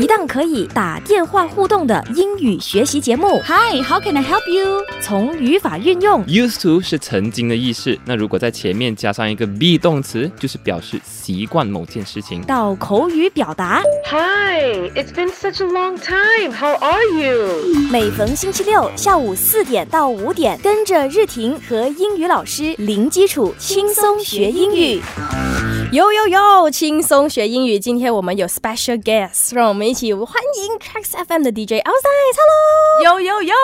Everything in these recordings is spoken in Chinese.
一档可以打电话互动的英语学习节目。Hi, how can I help you? 从语法运用 Used to 是曾经的意思，那如果在前面加上一个 be 动词，就是表示习惯某件事情。到口语表达，Hi, it's been such a long time. How are you? 每逢星期六下午四点到五点，跟着日婷和英语老师零基础轻松学英语。有有有，轻松学英语。今天我们有 special guest，让我们一起欢迎 Tracks FM 的 DJ Outside。Hello，有有有，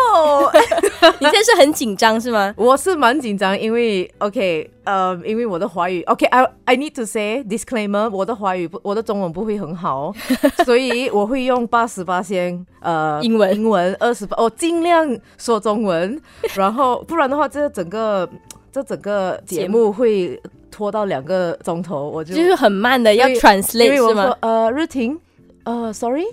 你现在是很紧张是吗？我是蛮紧张，因为 OK，呃，因为我的华语 OK，I、I need to say disclaimer，我的华语不，我的中文不会很好，所以我会用八十八先呃英文英文二十八，我尽量说中文，然后不然的话，这整个这整个节目会拖到两个钟头，我就就是很慢的要 translate 是吗说？呃日婷。呃、s o r r y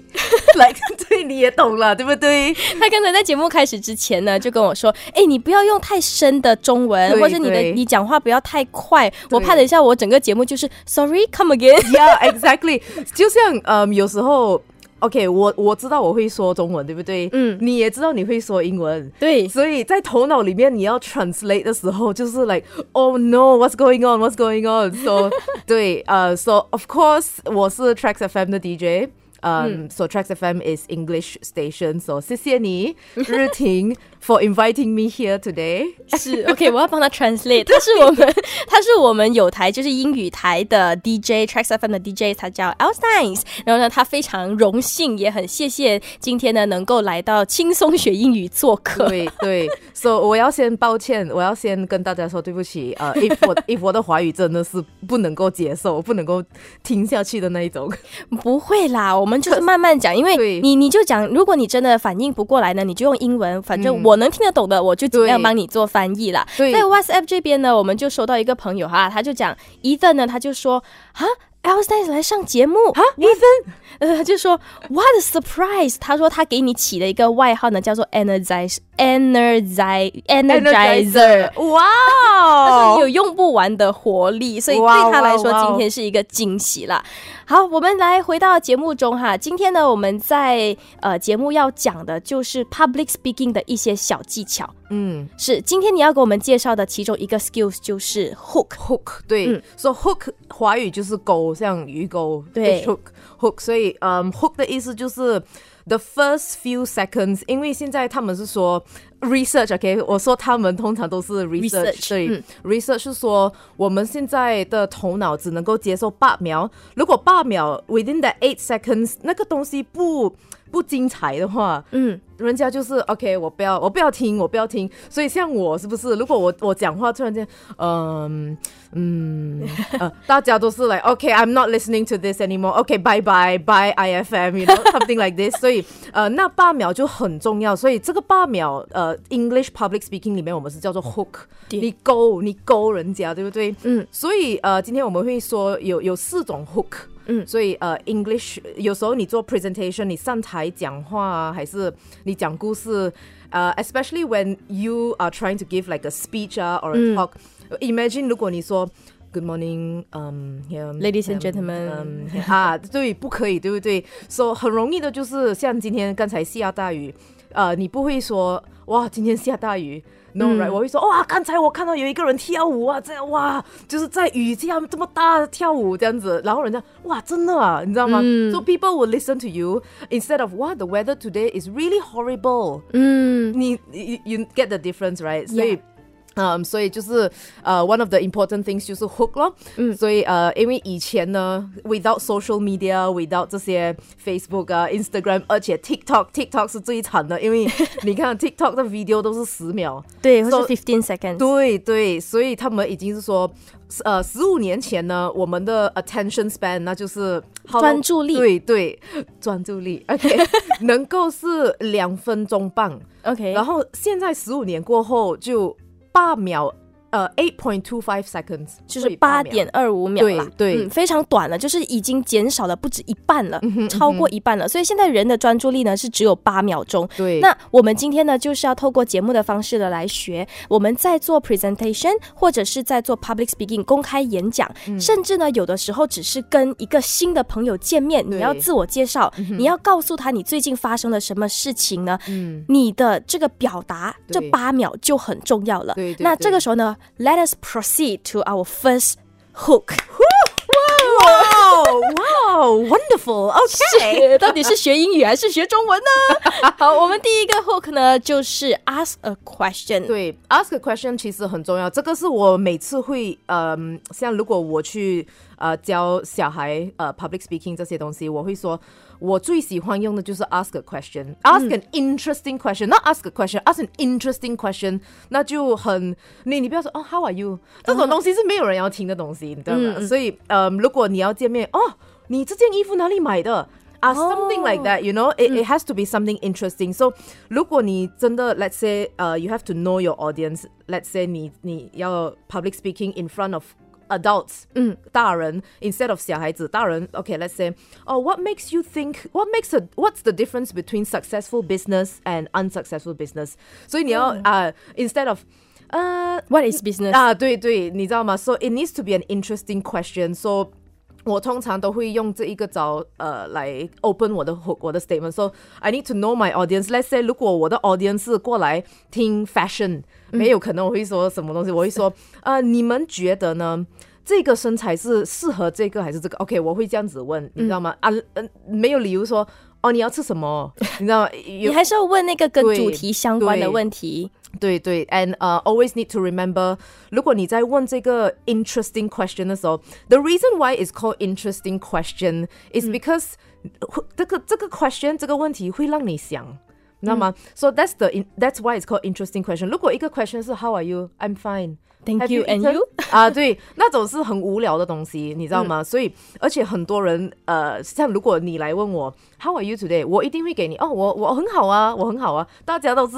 来，对，你也懂了，对不对？他刚才在节目开始之前呢，就跟我说：“哎，你不要用太深的中文，或者你的你讲话不要太快，我怕等一下我整个节目就是 Sorry，come again。Yeah, exactly。就像嗯，有时候 OK，我我知道我会说中文，对不对？嗯你也知道你会说英文。对，所以在头脑里面你要 translate 的时候，就是 like oh no what's going on what's going on so 对呃、so of course 我是 Tracks FM 的 DJ。嗯、so Tracks FM is English station. So 谢谢你，日婷 for inviting me here today. 是 OK，我要帮他 translate。他是我们，他是我们有台就是英语台的 DJ，Tracks FM 的 DJ，他叫 Alstines。然后呢，他非常荣幸，也很谢谢今天呢能够来到轻松学英语做客。对对，so 我要先抱歉，我要先跟大家说对不起啊、呃 if 我 if 我的华语真的是不能够接受，不能够听下去的那一种。不会啦，我们就是慢慢讲，因为你你就讲，如果你真的反应不过来呢，你就用英文，反正我能听得懂的，我就尽量帮你做翻译啦。对在 WhatsApp 这边呢，我们就收到一个朋友哈，他就讲 Ethan 呢，他就说啊。Alstine 来上节目啊，Ethan，呃，他就说 What a surprise！他说他给你起了一个外号呢，叫做 Energize Energize Energizer。哇哦有用不完的活力，所以对他来说，今天是一个惊喜啦。好，我们来回到节目中哈。今天呢，我们在呃节目要讲的就是 public speaking 的一些小技巧。嗯是今天你要给我们介绍的其中一个 skills 就是 hook。，hook，对，嗯说、hook 华语就是钩，像鱼钩，对 hook hook，所以嗯，hook 的意思就是 the first few seconds，因为现在他们是说 research，OK，、我说他们通常都是 research，, Research，对、嗯 research 是说我们现在的头脑只能够接受八秒，如果八秒 within the eight seconds 那个东西不不精彩的话，嗯，人家就是 OK，我不要，我不要听，我不要听。所以像我是不是？如果我我讲话突然间，嗯嗯呃，大家都是来 OK，I'm、not listening to this anymore。OK，bye bye bye IFM，you know something like this。所以呃，那八秒就很重要。所以这个八秒呃，English public speaking 里面我们是叫做 hook，你勾你勾人家，对不对？嗯。所以呃，今天我们会说有有四种 hook。嗯所以呃，English 有时候你做 presentation，你上台讲话啊，还是你讲故事，呃，especially when you are trying to give like a speech 啊，or a talk、imagine 如果你说 Good morning，嗯、um, Ladies and gentlemen 嗯、啊，对，不可以，对不对？所、so, 很容易的就是像今天刚才下大雨，呃，你不会说哇，今天下大雨。No, 嗯 right？、我会说哇，刚才我看到有一个人跳舞啊，这样哇，就是在雨下这么大跳舞这样子，然后人家哇，真的啊，你知道吗、嗯 s o people will listen to you instead of what the weather today is really horrible. 嗯，你 you, you get the difference, right? 所以。嗯，所以就是呃、o n e of the important things 就是 hook 咯。嗯，所以呃，因为以前呢，without social media，without 这些 Facebook 啊、Instagram，而且 TikTok，TikTok 是最惨的，因为你看 TikTok 的 video 都是十秒。对，或是 fifteen seconds。对对，所以他们已经是说，呃，十五年前呢，我们的 attention span 那就是 how 专注力对对，专注力，OK，能够是两分钟半。OK，然后现在十五年过后就八秒呃 eight point two five seconds，就是八点二五秒啦，对对。嗯，非常短了，就是已经减少了不止一半了，超过一半了。所以现在人的专注力呢是只有八秒钟。对，那我们今天呢，就是要透过节目的方式的来学，我们在做 presentation 或者是在做 public speaking 公开演讲，嗯。甚至呢有的时候只是跟一个新的朋友见面，你要自我介绍，你要告诉他你最近发生了什么事情呢？嗯，你的这个表达这对八秒就很重要了。对对那这个时候呢 ，Let us proceed to our first hook。哇哇，wonderful，OK，到底是学英语还是学中文呢？好，我们第一个 hook 呢就是 ask a question。对，ask a question 其实很重要，这个是我每次会，嗯、像如果我去呃教小孩呃 public speaking 这些东西，我会说， 我最喜欢用的就是 ask a question，ask an interesting question，not ask a question，ask an interesting question，那就很你你不要说哦 how are you 这种东西是没有人要听的东西，你知道吗？所以呃，如果你要见面哦，你这件衣服哪里买的？啊、s o m e t h i n g like that, you know, it, it has to be something interesting. So，如果你真的，let's say，呃、y o u have to know your audience. Let's say 你你要 public speaking in front of adults，嗯，大人 instead of 小孩子，大人，OK，let's、say，哦、w h a t makes you think? What makes a What's the difference between successful business and unsuccessful business？所以你要啊、instead of 呃 What is business？啊，对对，你知道吗？So it needs to be an interesting question. So 我通常都会用这一个招呃来 open 我的 hook 我的 statement。So I need to know my audience. Let's say 如果我的 audience 是过来听 fashion，、没有可能我会说什么东西，我会说呃你们觉得呢？ 这个身材是适合这个还是这个？OK，我会这样子问，你知道吗？啊，嗯、没有理由说哦你要吃什么，你知道吗？你还是要问那个跟主题相关的问题。对对，and 呃、always need to remember，如果你在问这个 interesting question 的时候，the reason why it's called interesting question is because、这个这个 question 这个问题会让你想。你知道吗、s o that's the in, that's why it's called interesting question. 如果一个 question 是 How are you? I'm fine. Thank Have you and eaten？ you 啊，对，那种是很无聊的东西，你知道吗？所以，而且很多人，呃，像如果你来问我 How are you today？我一定会给你哦，我我很好啊，我很好啊。大家都是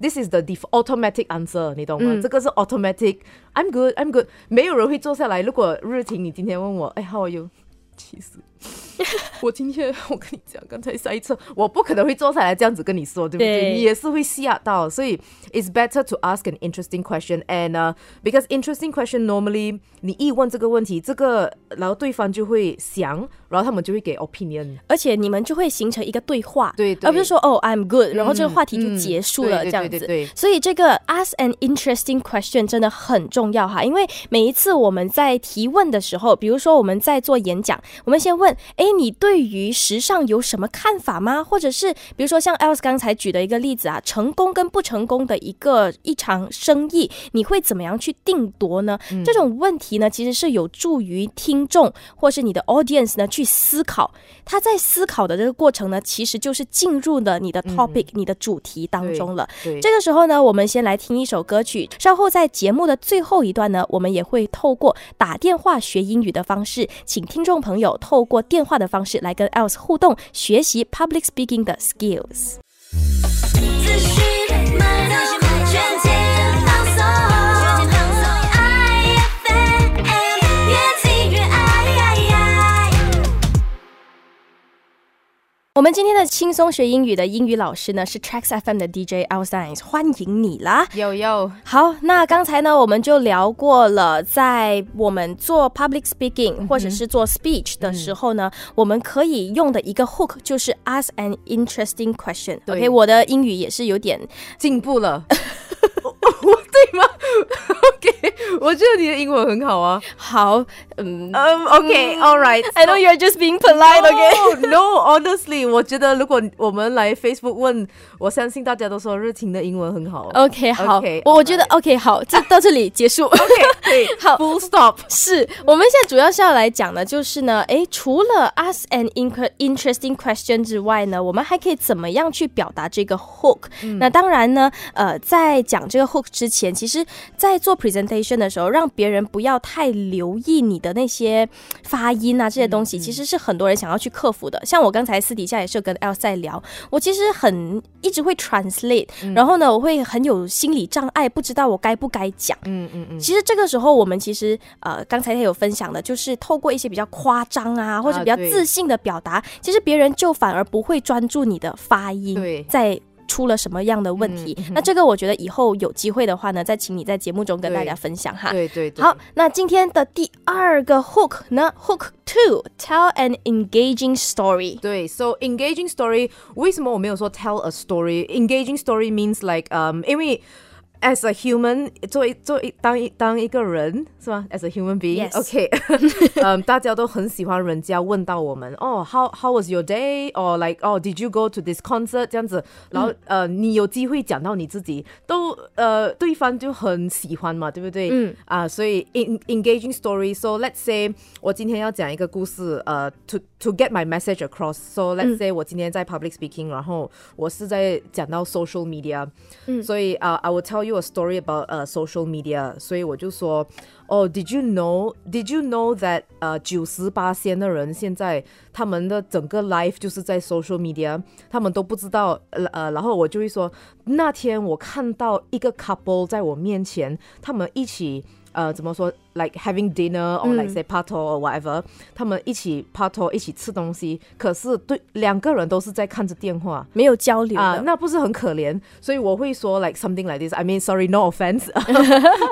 This is the def automatic answer，你懂吗？这个是 automatic。I'm good, I'm good。没有人会坐下来。如果日婷你今天问我，哎，How are you？其实 我今天我跟你讲，刚才塞车，我不可能会坐下来这样子跟你说，对不对？对你也是会吓到，所以 it's better to ask an interesting question and uh, because interesting question normally 你一问这个问题，这个然后对方就会想，然后他们就会给 opinion。而且你们就会形成一个对话，对对而不是说哦 I'm good，、然后这个话题就结束了、这样子。对所以这个 ask an interesting question 真的很重要哈，因为每一次我们在提问的时候，比如说我们在做演讲，我们先问，哎，你对于时尚有什么看法吗？或者是比如说像 Else 刚才举的一个例子啊，成功跟不成功的一个一场生意，你会怎么样去定夺呢？嗯这种问题呢，其实是有助于听众或是你的 audience 呢去思考。他在思考的这个过程呢，其实就是进入了你的 topic、你的主题当中了。这个时候呢，我们先来听一首歌曲。稍后在节目的最后一段呢，我们也会透过打电话学英语的方式，请听众朋友透过电话的方式来跟 Else 互动，学习 public speaking 的 skills。我们今天的轻松学英语的英语老师呢是 Tracks FM 的 DJ Science，欢迎你啦！有有好，那刚才呢，我们就聊过了，在我们做 public speaking 或者是做 speech 的时候呢，我们可以用的一个 hook 就是 ask an interesting question。OK，我的英语也是有点进步了。我 对吗？OK，我觉得你的英文很好啊。好，嗯。嗯，OK，All right。I know you're just being polite, okay? No, honestly，我觉得如果我们来 Facebook 问，我相信大家都说日婷的英文很好。OK，好我我觉得 OK，好，这到这里结束。OK，对，好，Full stop。是我们现在主要是要来讲的，就是呢，诶，除了 ask an in- interesting question 之外呢，我们还可以怎么样去表达这个 hook？、那嗯当然呢，呃，在讲这个 hook 之前，其实在做 presentation 的时候，让别人不要太留意你的的那些发音啊这些东西，其实是很多人想要去克服的。像我刚才私底下也是有跟 L 在聊，我其实很一直会 translate，、然后呢，我会很有心理障碍，不知道我该不该讲。嗯嗯嗯，其实这个时候，我们其实呃，刚才他有分享的，就是透过一些比较夸张啊，或者比较自信的表达，其实别人就反而不会专注你的发音，对在。出了什么样的问题？那这个我觉得以后有机会的话呢，再请你在节目中跟大家分享哈。对对对，好，那今天的第二个 hook 呢？Hook two，tell an engaging story。对，so engaging story 为什么我没有说 tell a story？engaging story means like um，、因为 as a human 做一做一当一当一个人是吗？as a human being，OK，、嗯，大家都很喜欢人家问到我们哦，how how was your day？or like oh did you go to this concert？这样子，然后、呃你有机会讲到你自己，都呃对方就很喜欢嘛，对不对？嗯啊，所以 in engaging story。So let's say 我今天要讲一个故事，呃，to to get my message across。So let's say 我今天在 public speaking，然后我是在讲到 social media，所以啊、i will tell you a story about 呃、social media。所以我就说，哦、d i d you know？Did you know that 呃九十八仙的人现在他们的整个 life 就是在 social media，他们都不知道，呃呃，然后我就会说，那天我看到一个 couple 在我面前，他们一起。 呃，怎么说？Like having dinner or like say party or whatever，、他们一起 party 一起吃东西，可是对两个人都是在看着电话没有交流的，啊，那不是很可怜？所以我会说 like something like this。I mean sorry no offense，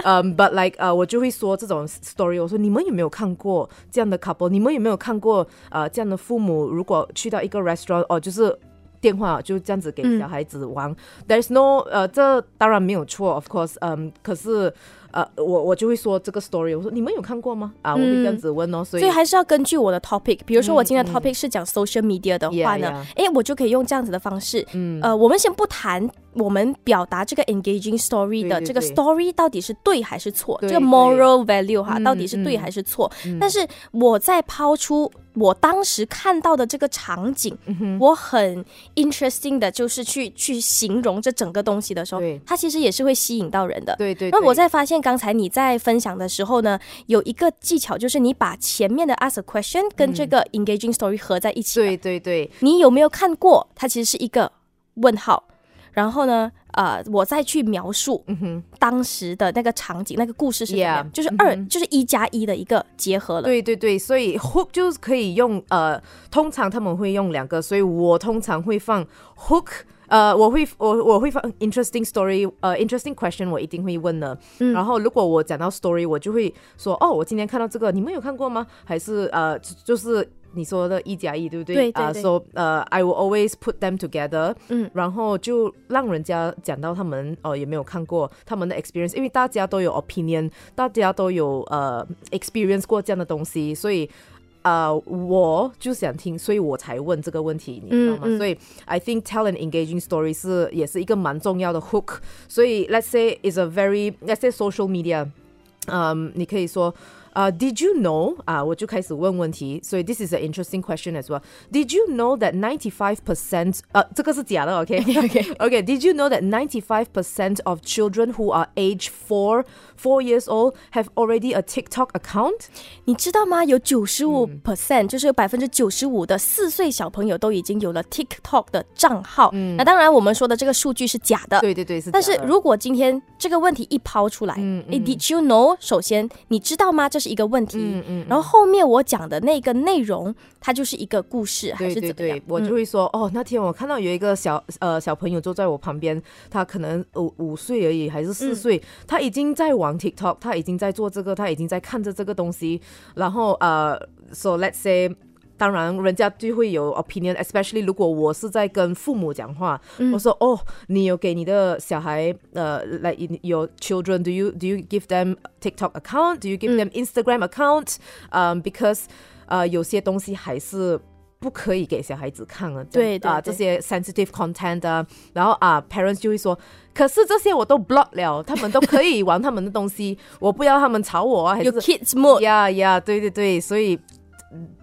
嗯、b u t like 呃，我就会说这种 story。我说你们有没有看过这样的 couple？你们有没有看过呃这样的父母？如果去到一个 restaurant 哦，就是。电话就这样子给小孩子玩、t h e r e s no 呃，这当然没有错，of course，嗯，可是 呃，我我就会说这个 story，我说你们有看过吗？啊，我会这样子问哦，所以所以还是要根据我的 topic，比如说我今天的 topic 是讲 social media 的话呢诶，我就可以用这样子的方式，嗯，呃，我们先不谈我们表达这个 engaging story 的这个 story 到底是对还是错，这个 moral value 哈，嗯到底是对嗯还是错？但是我在抛出我当时看到的这个场景，嗯我很 interesting 的，就是去去形容这整个东西的时候，它其实也是会吸引到人的。对对，那我在发现刚才你在分享的时候呢，有一个技巧，就是你把前面的 ask a question 跟这个 engaging story 合在一起。，嗯对对对，你有没有看过？它其实是一个问号，然后呢，呃，我再去描述嗯哼。当时的那个场景、那个故事是怎么样就是二，嗯就是一加一的一个结合了。对对对，所以 hook 就是可以用呃，通常他们会用两个，所以我通常会放 hook。呃，我会我我会放 interesting story，呃，interesting question 我一定会问的。嗯然后如果我讲到 story，我就会说，哦，我今天看到这个，你们有看过吗？还是呃，就就是你说的一加一，对不对？啊、对对对 s o 呃，I will always put them together。嗯，然后就让人家讲到他们哦有没有看过他们的 experience，因为大家都有 opinion，大家都有呃 experience 过这样的东西，所以。呃，我就想听，所以我才问这个问题，你知道吗？嗯嗯所以 I think tell an engaging story 是也是一个蛮重要的 hook。所以 let's say is a very let's say social media，嗯，你可以说。 呃、d i d you know 啊，我就开始问问题，所以 this is an interesting question as well. Did you know that ninety five percent 呃，这个是假的，OK OK OK. Did you know that ninety five percent of children who are age four four years old have already a TikTok account？你知道吗？有九十五嗯 percent，就是有百分之九十五的四岁小朋友都已经有了 TikTok 的账号。嗯那当然，我们说的这个数据是假的。对对对，是假的。但是如果今天这个问题一抛出来，嗯诶 d i d you know？首先，你知道吗？这是 一个问题。嗯嗯，然后后面我讲的那个内容，它就是一个故事，还是怎么样对？，我就会说、哦，那天我看到有一个小呃小朋友坐在我旁边，他可能五五岁而已，还是四岁，他已经在玩 TikTok，他已经在做这个，他已经在看着这个东西，然后呃，so let's say。当然，人家就会有 opinion，especially 如果我是在跟父母讲话，我说哦，你有给你的小孩呃，like your children，do you do you give them TikTok account？Do you give them Instagram account？嗯、b e c a u s e 呃，有些东西还是不可以给小孩子看了，对啊，对对对这些 sensitive content 啊，然后啊，parents 就会说，可是这些我都 block 了，他们都可以玩他们的东西，我不要他们吵我啊，还是有 kids mode，呀呀，对对对，所以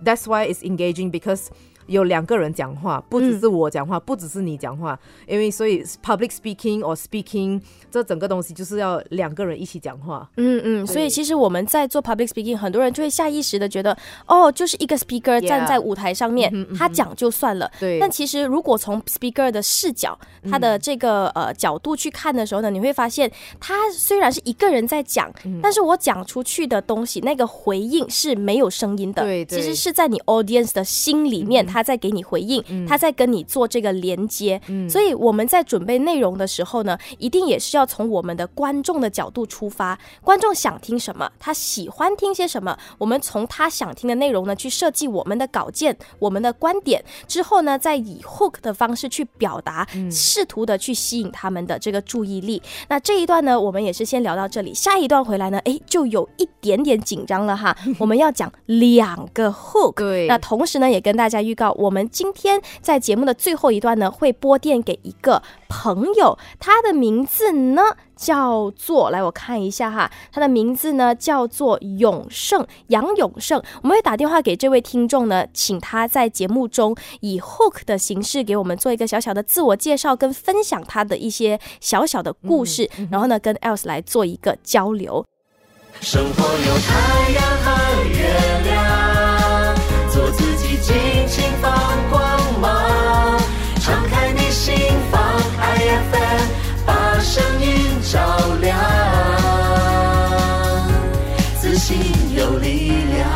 that's why it's engaging because 有两个人讲话，不只是我讲话，不只是你讲话，因为所以 public speaking or speaking 这整个东西就是要两个人一起讲话。嗯嗯，所以其实我们在做 public speaking，很多人就会下意识的觉得，哦，就是一个 speaker 站在舞台上面嗯哼嗯哼。他讲就算了。对，但其实，如果从 speaker 的视角，他的这个呃角度去看的时候呢，你会发现，他虽然是一个人在讲，嗯。但是我讲出去的东西，那个回应是没有声音的。对对。其实是在你 audience 的心里面，他在给你回应，他在跟你做这个连接。所以我们在准备内容的时候呢，一定也是要从我们的观众的角度出发，观众想听什么，他喜欢听些什么，我们从他想听的内容呢去设计我们的稿件、我们的观点，之后呢，再以 hook 的方式去表达，试图的去吸引他们的这个注意力。那这一段呢，我们也是先聊到这里，下一段回来呢，哎，就有一点点紧张了哈，我们要讲两个 hook。对那同时呢，也跟大家预告，我们今天在节目的最后一段呢，会拨电给一个朋友，他的名字呢叫做，来我看一下哈，他的名字呢叫做永胜，杨永胜。我们会打电话给这位听众呢，请他在节目中以 hook 的形式给我们做一个小小的自我介绍，跟分享他的一些小小的故事，然后呢，跟 else 来做一个交流。生活有太阳和月亮，尽情放光芒。敞开你心房，IFM 把声音照亮，自信有力量。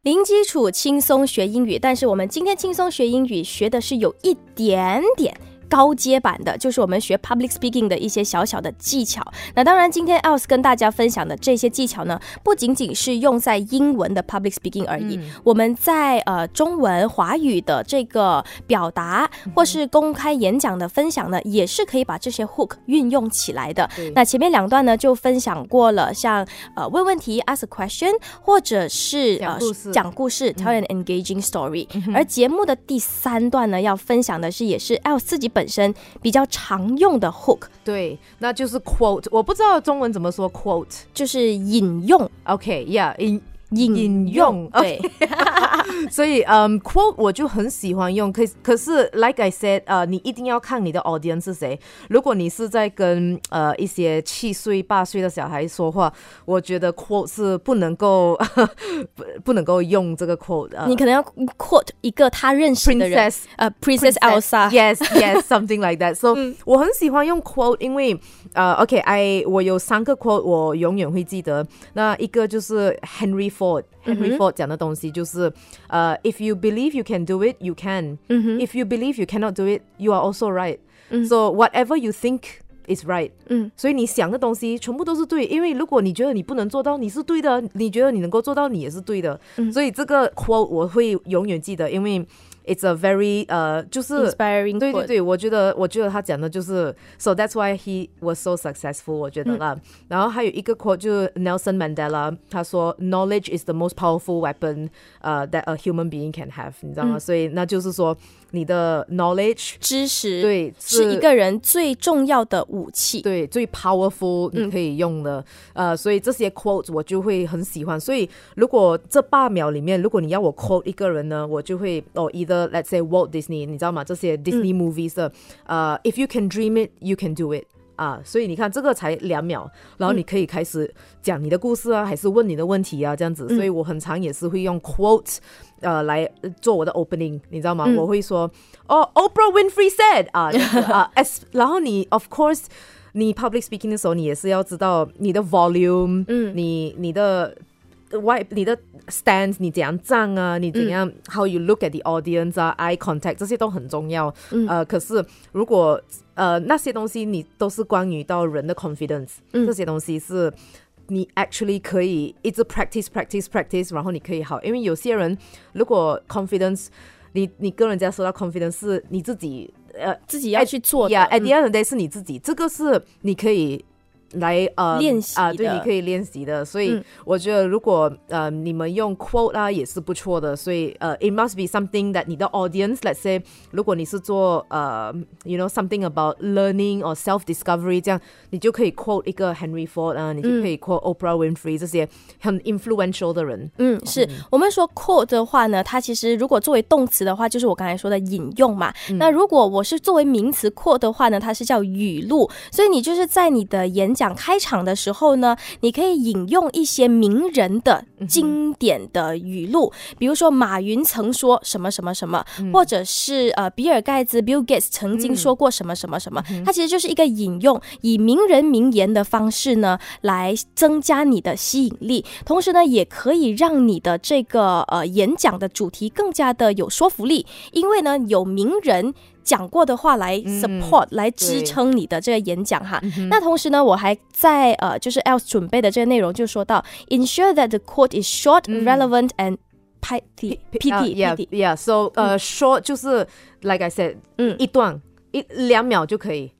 零基础轻松学英语，但是我们今天轻松学英语学的是有一点点。高阶版的，就是我们学 public speaking 的一些小小的技巧。那当然，今天 else 跟大家分享的这些技巧呢，不仅仅是用在英文的 public speaking 而已，我们在呃中文华语的这个表达或是公开演讲的分享呢，也是可以把这些 hook 运用起来的。那前面两段呢，就分享过了，像呃问问题 ask a question，或者是讲故事讲故事 tell an engaging story。而节目的第三段呢，要分享的是也是 else 自己本身比较常用的 hook，对，那就是 quote，我不知道中文怎么说 quote。就是引用。OK，yeah，、引引引用对，所以，嗯，quote 我就很喜欢用，可可是，like I said，呃，你一定要看你的 audience 是谁。如果你是在跟呃一些七岁、八岁的小孩说话，我觉得 quote 是不能够不不能够用这个 quote。呃你可能要 quote 一个他认识的人 Princess 呃，Princess Elsa。Yes, yes, something like that. So、我很喜欢用 quote，因为呃，OK，I、我有三个 quote，我永远会记得。那一个就是 Henry Ford。Henry Ford 讲的东西就是，呃、i f you believe you can do it, you can. If you believe you cannot do it, you are also right. So whatever you think is right. 嗯，所以你想的东西全部都是对，因为如果你觉得你不能做到，你是对的；你觉得你能够做到，你也是对的。所以这个 quote 我会永远记得，因为 it's a very 呃，就是。 Inspiring，对对 quote 对，我觉得，我觉得他讲的就是，so that's why he was so successful，我觉得啦。然后还有一个 quote 就是 Nelson Mandela，他说，knowledge is the most powerful weapon，呃、that a human being can have，你知道吗？所以那就是说， 你的 knowledge 知识对是一个人最重要的武器。对最 powerful 你可以用的，呃，所以这些 quote 我就会很喜欢。所以如果这八秒里面，如果你要我 quote 一个人呢，我就会哦，either let's say Walt Disney，你知道吗？这些 Disney movies 的，呃，if you can dream it, you can do it。啊，所以你看这个才两秒，然后你可以开始讲你的故事啊，还是问你的问题啊，这样子。所以我很常也是会用 quote，呃，来呃做我的 opening，你知道吗？我会说哦，Oprah Winfrey said 啊 啊，as，然后你 of course。你 public speaking 的时候，你也是要知道你的 volume，嗯，你你的外你的 stand，你怎样站啊，你怎样、how you look at the audience 啊，eye contact 这些都很重要。呃，可是如果呃那些东西你都是关于到人的 confidence，、这些东西是。你 actually 可以一直 practice practice practice，然后你可以好，因为有些人如果 confidence，你你跟人家说到 confidence 是你自己呃自己要去做的。呀、at 嗯 the end of the day 是你自己，这个是你可以来呃练习啊，对，你可以练习的。所以嗯我觉得，如果呃你们用 quote 啊也是不错的。所以呃，it must be something that 你的 audience，let's say，如果你是做呃，you know something about learning or self discovery 这样，你就可以 quote 一个 Henry Ford 啊，你就可以 quote Oprah Winfrey 这些很 influential 的人。嗯，是我们说 quote 的话呢，它其实如果作为动词的话，就是我刚才说的引用嘛。那如果我是作为名词 quote 的话呢，它是叫语录。所以你就是在你的演讲开场的时候呢，你可以引用一些名人的经典的语录，比如说马云曾说什么什么什么，或者是呃比尔盖茨 Bill Gates 曾经说过什么什么什么，它其实就是一个引用，以名人名言的方式呢来增加你的吸引力，同时呢也可以让你的这个呃演讲的主题更加的有说服力，因为呢有名人。讲过的话来 support、来支撑你的这个演讲哈。那同时呢，我还在呃，就是 else 准备的这个内容就说到，ensure that the quote is short, relevant and pithy. 啊 pithy, yeah yeah so 呃、short 就是 like I said 嗯一段一两秒就可以。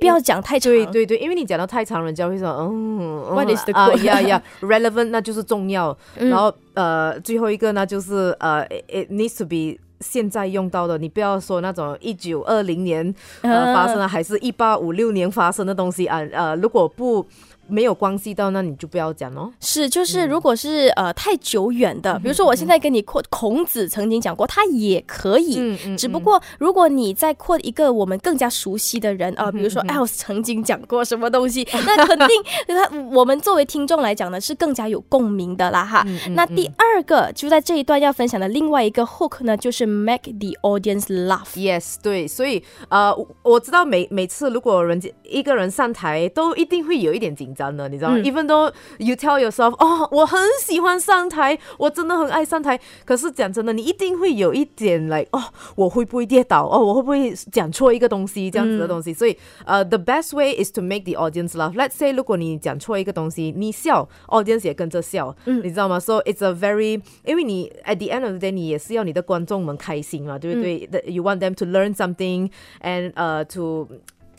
不要讲太长。对对对，因为你讲到太长，人家会说，嗯嗯 What is the 啊 quote？呀呀，relevant 那就是重要，嗯然后呃，最后一个呢就是呃 it needs to be 现在用到的，你不要说那种一九二零年呃啊发生的，还是一八五六年发生的东西啊，呃，如果不没有关系到，那你就不要讲哦。是，就是如果是、呃太久远的，比如说我现在跟你 quote 孔子曾经讲过，他也可以。嗯嗯只不过，如果你再 quote 一个我们更加熟悉的人，呃，比如说 else 曾经讲过什么东西，那肯定他我们作为听众来讲呢，是更加有共鸣的啦哈。那第二个就在这一段要分享的另外一个 hook 呢，就是 make the audience laugh。Yes，对，所以呃，我我知道每每次如果人家一个人上台，都一定会有一点紧张的，你知道吗、嗯 e v e n though you tell yourself，哦，我很喜欢上台，我真的很爱上台，可是讲真的，你一定会有一点 like，哦，我会不会跌倒？哦，我会不会讲错一个东西？这样子的东西。所以呃，the best way is to make the audience laugh。Let's say，如果你讲错一个东西，你笑，audience 也跟着笑，你知道吗？So it's a very，因为你 at the end of the day，你也是要你的观众们开心嘛，对不对、t h You want them to learn something and 呃、to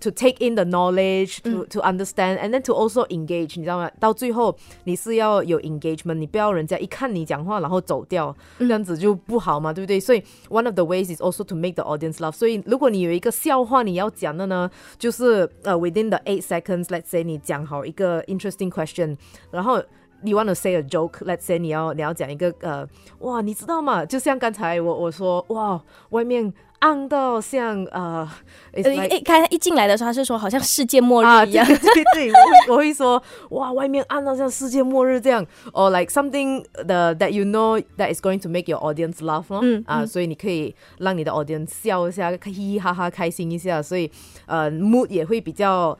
to take in the knowledge, to、to understand, and then to also engage，你知道吗？到最后你是要有 engagement，你不要人家一看你讲话然后走掉，这样子就不好嘛，对不对？所以 one of the ways is also to make the audience laugh。所以如果你有一个笑话你要讲的呢，就是呃、within the eight seconds，let's say 你讲好一个 interesting question，然后。You want to say a joke? Let's say 你要你要讲一个呃，哇，你知道吗？就像刚才我我说，哇，外面 暗到像呃呃，like 一开一进来的时候，他是说好像世界末日一样。对对对，我会我会说，哇，外面暗到像世界末日这样，or like something the that you know that is going to make your audience laugh 咯，嗯啊，所以你可以让你的 audience 笑一下，嘻嘻哈哈，开心一下，所以呃，mood 也会比较。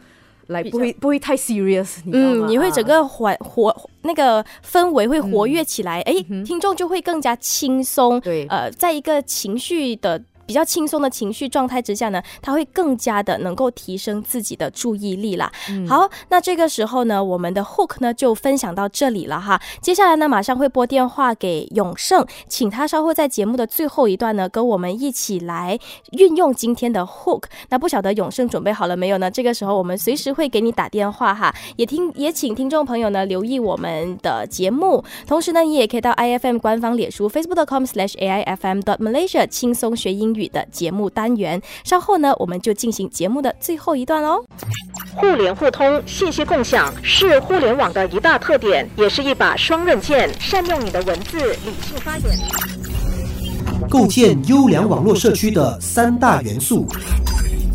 来比不会不会太 serious，你知道吗？嗯，你会整啊个活活那个氛围会活跃起来，哎、听众就会更加轻松。对呃，在一个情绪的。比较轻松的情绪状态之下呢，他会更加的能够提升自己的注意力啦。好，那这个时候呢，我们的 hook 呢就分享到这里了哈。接下来呢，马上会拨电话给永胜，请他稍后在节目的最后一段呢，跟我们一起来运用今天的 hook。那不晓得永胜准备好了没有呢？这个时候我们随时会给你打电话哈，也听也请听众朋友呢留意我们的节目，同时呢，你也可以到 i f m 官方脸书 facebook.com/aifm.malaysia 轻松学英语的节目单元。稍后呢，我们就进行节目的最后一段哦。互联互通、信息共享是互联网的一大特点，也是一把双刃剑。善用你的文字，理性发言。构建优良网络社区的三大元素。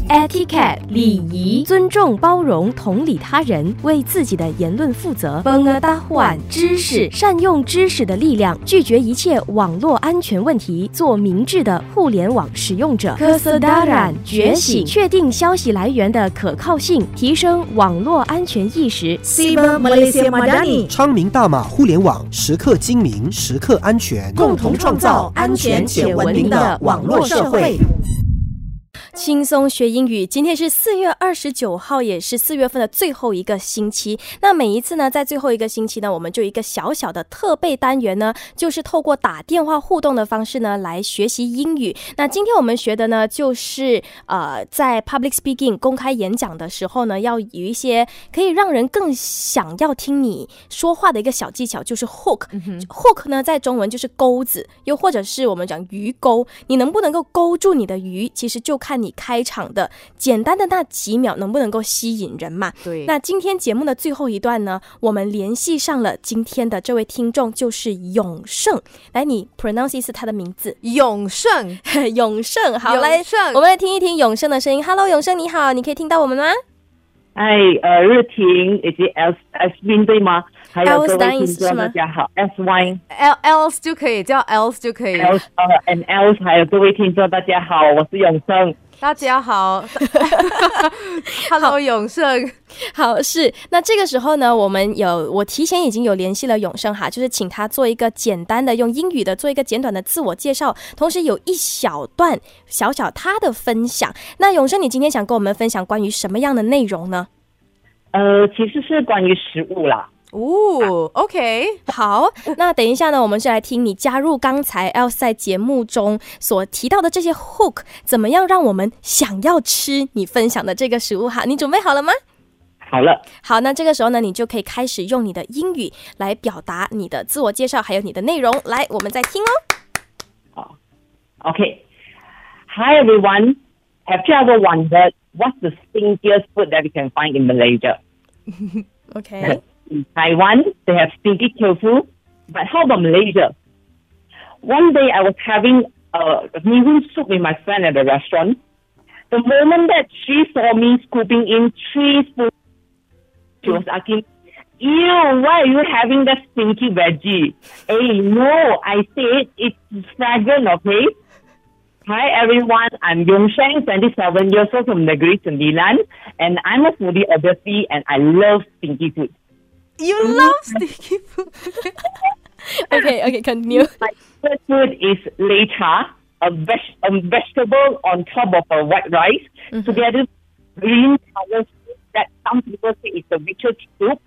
Etiquette 礼仪，尊重、包容、同理他人，为自己的言论负责。pengetahuan 知识，善用知识的力量，拒绝一切网络安全问题，做明智的互联网使用者。k e s a d a r a n 觉醒，确定消息来源的可靠性，提升网络安全意识。Siber Malaysia Madani 昌明大马互联网时刻精明，时刻安全，共同创造安全且文明的网络社会。轻松学英语，今天是四月二十九号，也是四月份的最后一个星期。那每一次呢，在最后一个星期呢，我们就一个小小的特备单元呢，就是透过打电话互动的方式呢，来学习英语。那今天我们学的呢，就是呃，在 public speaking 公开演讲的时候呢，要有一些可以让人更想要听你说话的一个小技巧，就是 hook。hook 呢，在中文就是钩子，又或者是我们讲鱼钩，你能不能够勾住你的鱼，其实就看你开场的简单的那几秒能不能够吸引人嘛。对，那今天节目的最后一段呢，我们联系上了今天的这位听众，就是永胜。来，你 pronounce 一次他的名字，永胜，永胜。好，永来，胜我们来听一听永胜的声音。Hello，永胜，你好，你可以听到我们吗？哎，呃，日婷以及 S S Win 对吗？还有各位听是众，吗大家好，S Y L else 就可以叫 else 就可以。L 呃 and L 还有各位听众，大家好，我是永胜。大家好，Hello 永盛，好，是那这个时候呢，我们有我提前已经有联系了永盛哈，就是请他做一个简单的用英语的做一个简短的自我介绍，同时有一小段小小他的分享。那永盛，你今天想跟我们分享关于什么样的内容呢？呃，其实是关于食物啦。哦，OK，好，那等一下呢，我们是来听你加入刚才 L 赛节目中所提到的这些 hook，怎么样让我们想要吃你分享的这个食物哈？你准备好了吗？好了，好，那这个时候呢，你就可以开始用你的英语来表达你的自我介绍，还有你的内容。来，我们再听哦。Okay. Hi everyone. Have you ever wondered what's the stinkiest food that we can find in Malaysia? OK，In Taiwan, they have stinky tofu. But how about Malaysia? One day I was having uh, mee hoon soup with my friend at a restaurant. The moment that she saw me scooping in three spoons, she was asking, Ew, why are you having that stinky veggie? Hey, no, I said it's fragrant, okay? Hi everyone, I'm Yong Sheng, 27 years old from Negeri Sembilan, and I'm a foodie obviously, and I love stinky food. You love sticky food. OK，OK，continue、My favorite food is lecha, a, veg- a vegetable on top of a white rice, together with green color soup that some people say is the richest soup.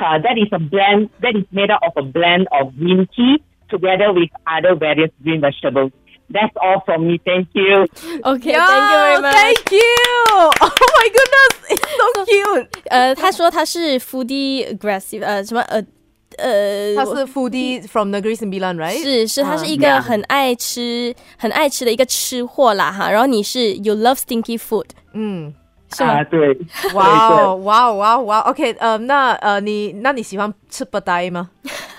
Uh, that is a blend that is made up of a blend of green tea together with other various green vegetables. That's all from me. Thank you. OK，Thank、 Yo, you very much。 Thank you. Oh my goodness, it's so cute. 呃，他说他是 foodie aggressive，呃，什么呃呃，他是 foodie from Negeri Sembilan, right? 是是，他是一啊个 Yeah 很爱吃、很爱吃的一个吃货啦哈。然后你是 you love stinky food，嗯，是吗？啊，对，哇哦，哇哦，哇哦，哇哦，OK，呃，那呃，你那你喜欢吃不呆吗？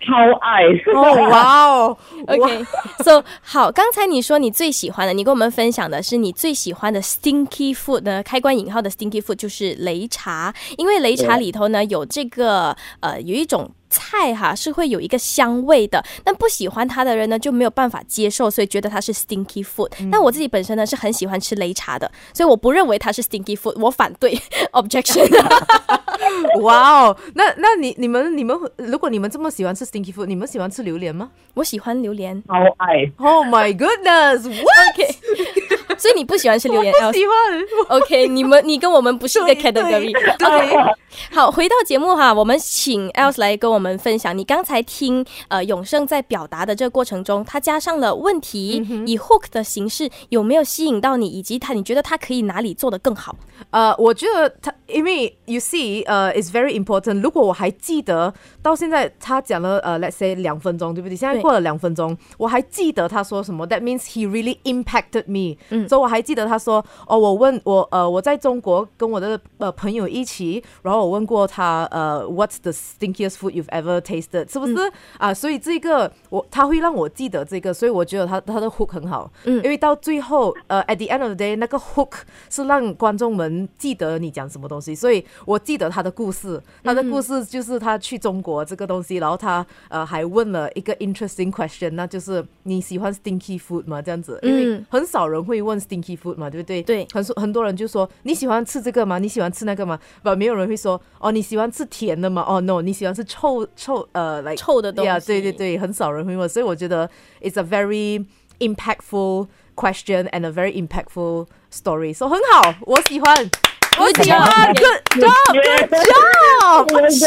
超爱。哦，哇哦 OK，so 好，刚才你说你最喜欢的，你跟我们分享的是你最喜欢的 stinky food 呢？开关引号的 stinky food 就是擂茶，因为擂茶里头呢有这个呃有一种。菜哈是会有一个香味的，但不喜欢它的人呢就没有办法接受，所以觉得它是 stinky food。但我自己本身呢是很喜欢吃擂茶的，所以我不认为它是 stinky food，我反对 objection。哇哦，那那你你们你们如果你们这么喜欢吃 stinky food，你们喜欢吃榴莲吗我喜欢榴莲超爱。？Oh my goodness，what？，OK，所以你不喜欢吃榴莲不喜欢。？OK，你们你跟我们不是一个对 category。对，好，回到节目哈，我们请 Else 来跟我们分享。你刚才听呃永胜在表达的这个过程中，他加上了问题，以 hook 的形式有没有吸引到你，以及他你觉得他可以哪里做得更好？呃，我觉得他，因为 you see，呃，is very important。如果我还记得到现在，他讲了呃，let's say 两分钟，对不对？现在过了两分钟，我还记得他说什么，that means he really impacted me。嗯所以我还记得他说，哦，我问我呃，我在中国跟我的呃朋友一起，然后我问过他呃，what's the stinkiest food you've ever tasted？是不是啊、所以这个我他会让我记得这个，所以我觉得他他的 hook 很好，嗯。因为到最后呃，at the end of the day，那个 hook 是让观众们记得你讲什么东西，所以我记得他的故事，他的故事就是他去中国这个东西，然后他呃还问了一个 interesting question，那就是你喜欢 stinky food 吗？这样子，因为嗯。很少人会问 stinky food 嘛，对不对？对很多很多人就说你喜欢吃这个吗？你喜欢吃那个吗？不，没有人会说哦你喜欢吃甜的吗？哦 no，你喜欢吃臭臭呃来臭的东西呀对对对，很少人会问，所以我觉得 it's a very impactful question and a very impactful story. So 很好，我喜欢。我喜欢 job, 是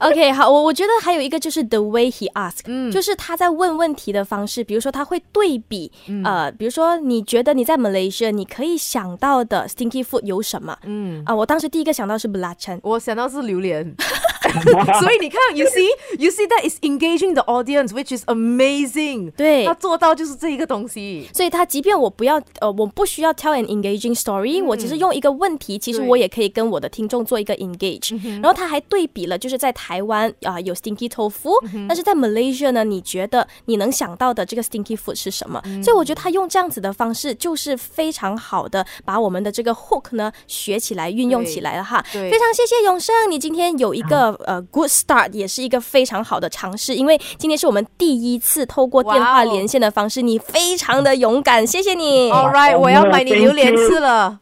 ok 好我我觉得还有一个就是 the way he asked 嗯。就是他在问问题的方式比如说他会对比呃比如说你觉得你在 malaysia 你可以想到的 stinky food 有什么嗯。啊我当时第一个想到是 blatch 我想到是榴莲。所以你看 you see you see that is engaging the audience which is amazing 对。他做到就是这一个东西。所以他即便我不要呃我不需要 tell an engaging story 我其实用一个问题其实我也可以跟我的听众做一个 engage 然后他还对比了，就是在台湾啊、有 stinky tofu，、但是在 Malaysia 呢，你觉得你能想到的这个 stinky food 是什么？所以我觉得他用这样子的方式，就是非常好的把我们的这个 hook 呢学起来、运用起来了哈。非常谢谢永生，你今天有一个呃 good start，也是一个非常好的尝试，因为今天是我们第一次透过电话连线的方式，你非常的勇敢，谢谢你。All right，我要买你榴莲吃了。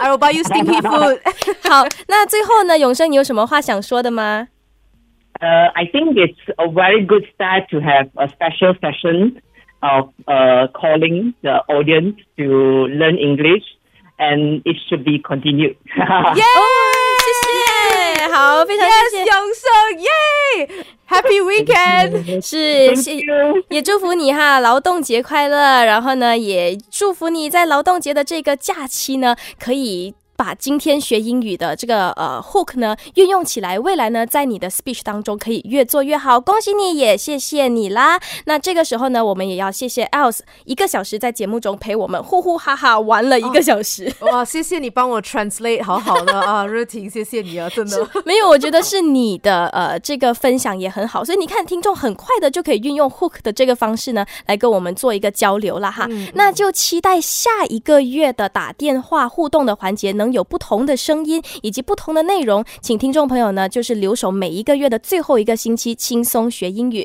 I will buy you stinky food 好，那最后呢，永生，你有什么话想说的吗？ Uh, I think it's a very good start to have a special session of uh, calling the audience to learn English, and it should be continued. 耶！谢谢，好，非常 Yes，谢谢。永生耶！Happy weekend！是， Thank 谢 you. 也祝福你哈，劳动节快乐。然后呢，也祝福你在劳动节的这个假期呢，可以。 把今天学英语的这个呃 hook 呢运用起来，未来呢在你的 speech 当中可以越做越好。恭喜你，也谢谢你啦。那这个时候呢，我们也要谢谢 Else 一个小时在节目中陪我们呼呼哈哈玩了一个小时。哇，谢谢你帮我 translate 好好的啊，热婷，谢谢你啊，真的。没有，我觉得是你的呃这个分享也很好，所以你看听众很快的就可以运用 hook 的这个方式呢，来跟我们做一个交流了哈。那就期待下一个月的打电话互动的环节有不同的声音以及不同的内容，请听众朋友呢就是留守每一个月的最后一个星期轻松学英语。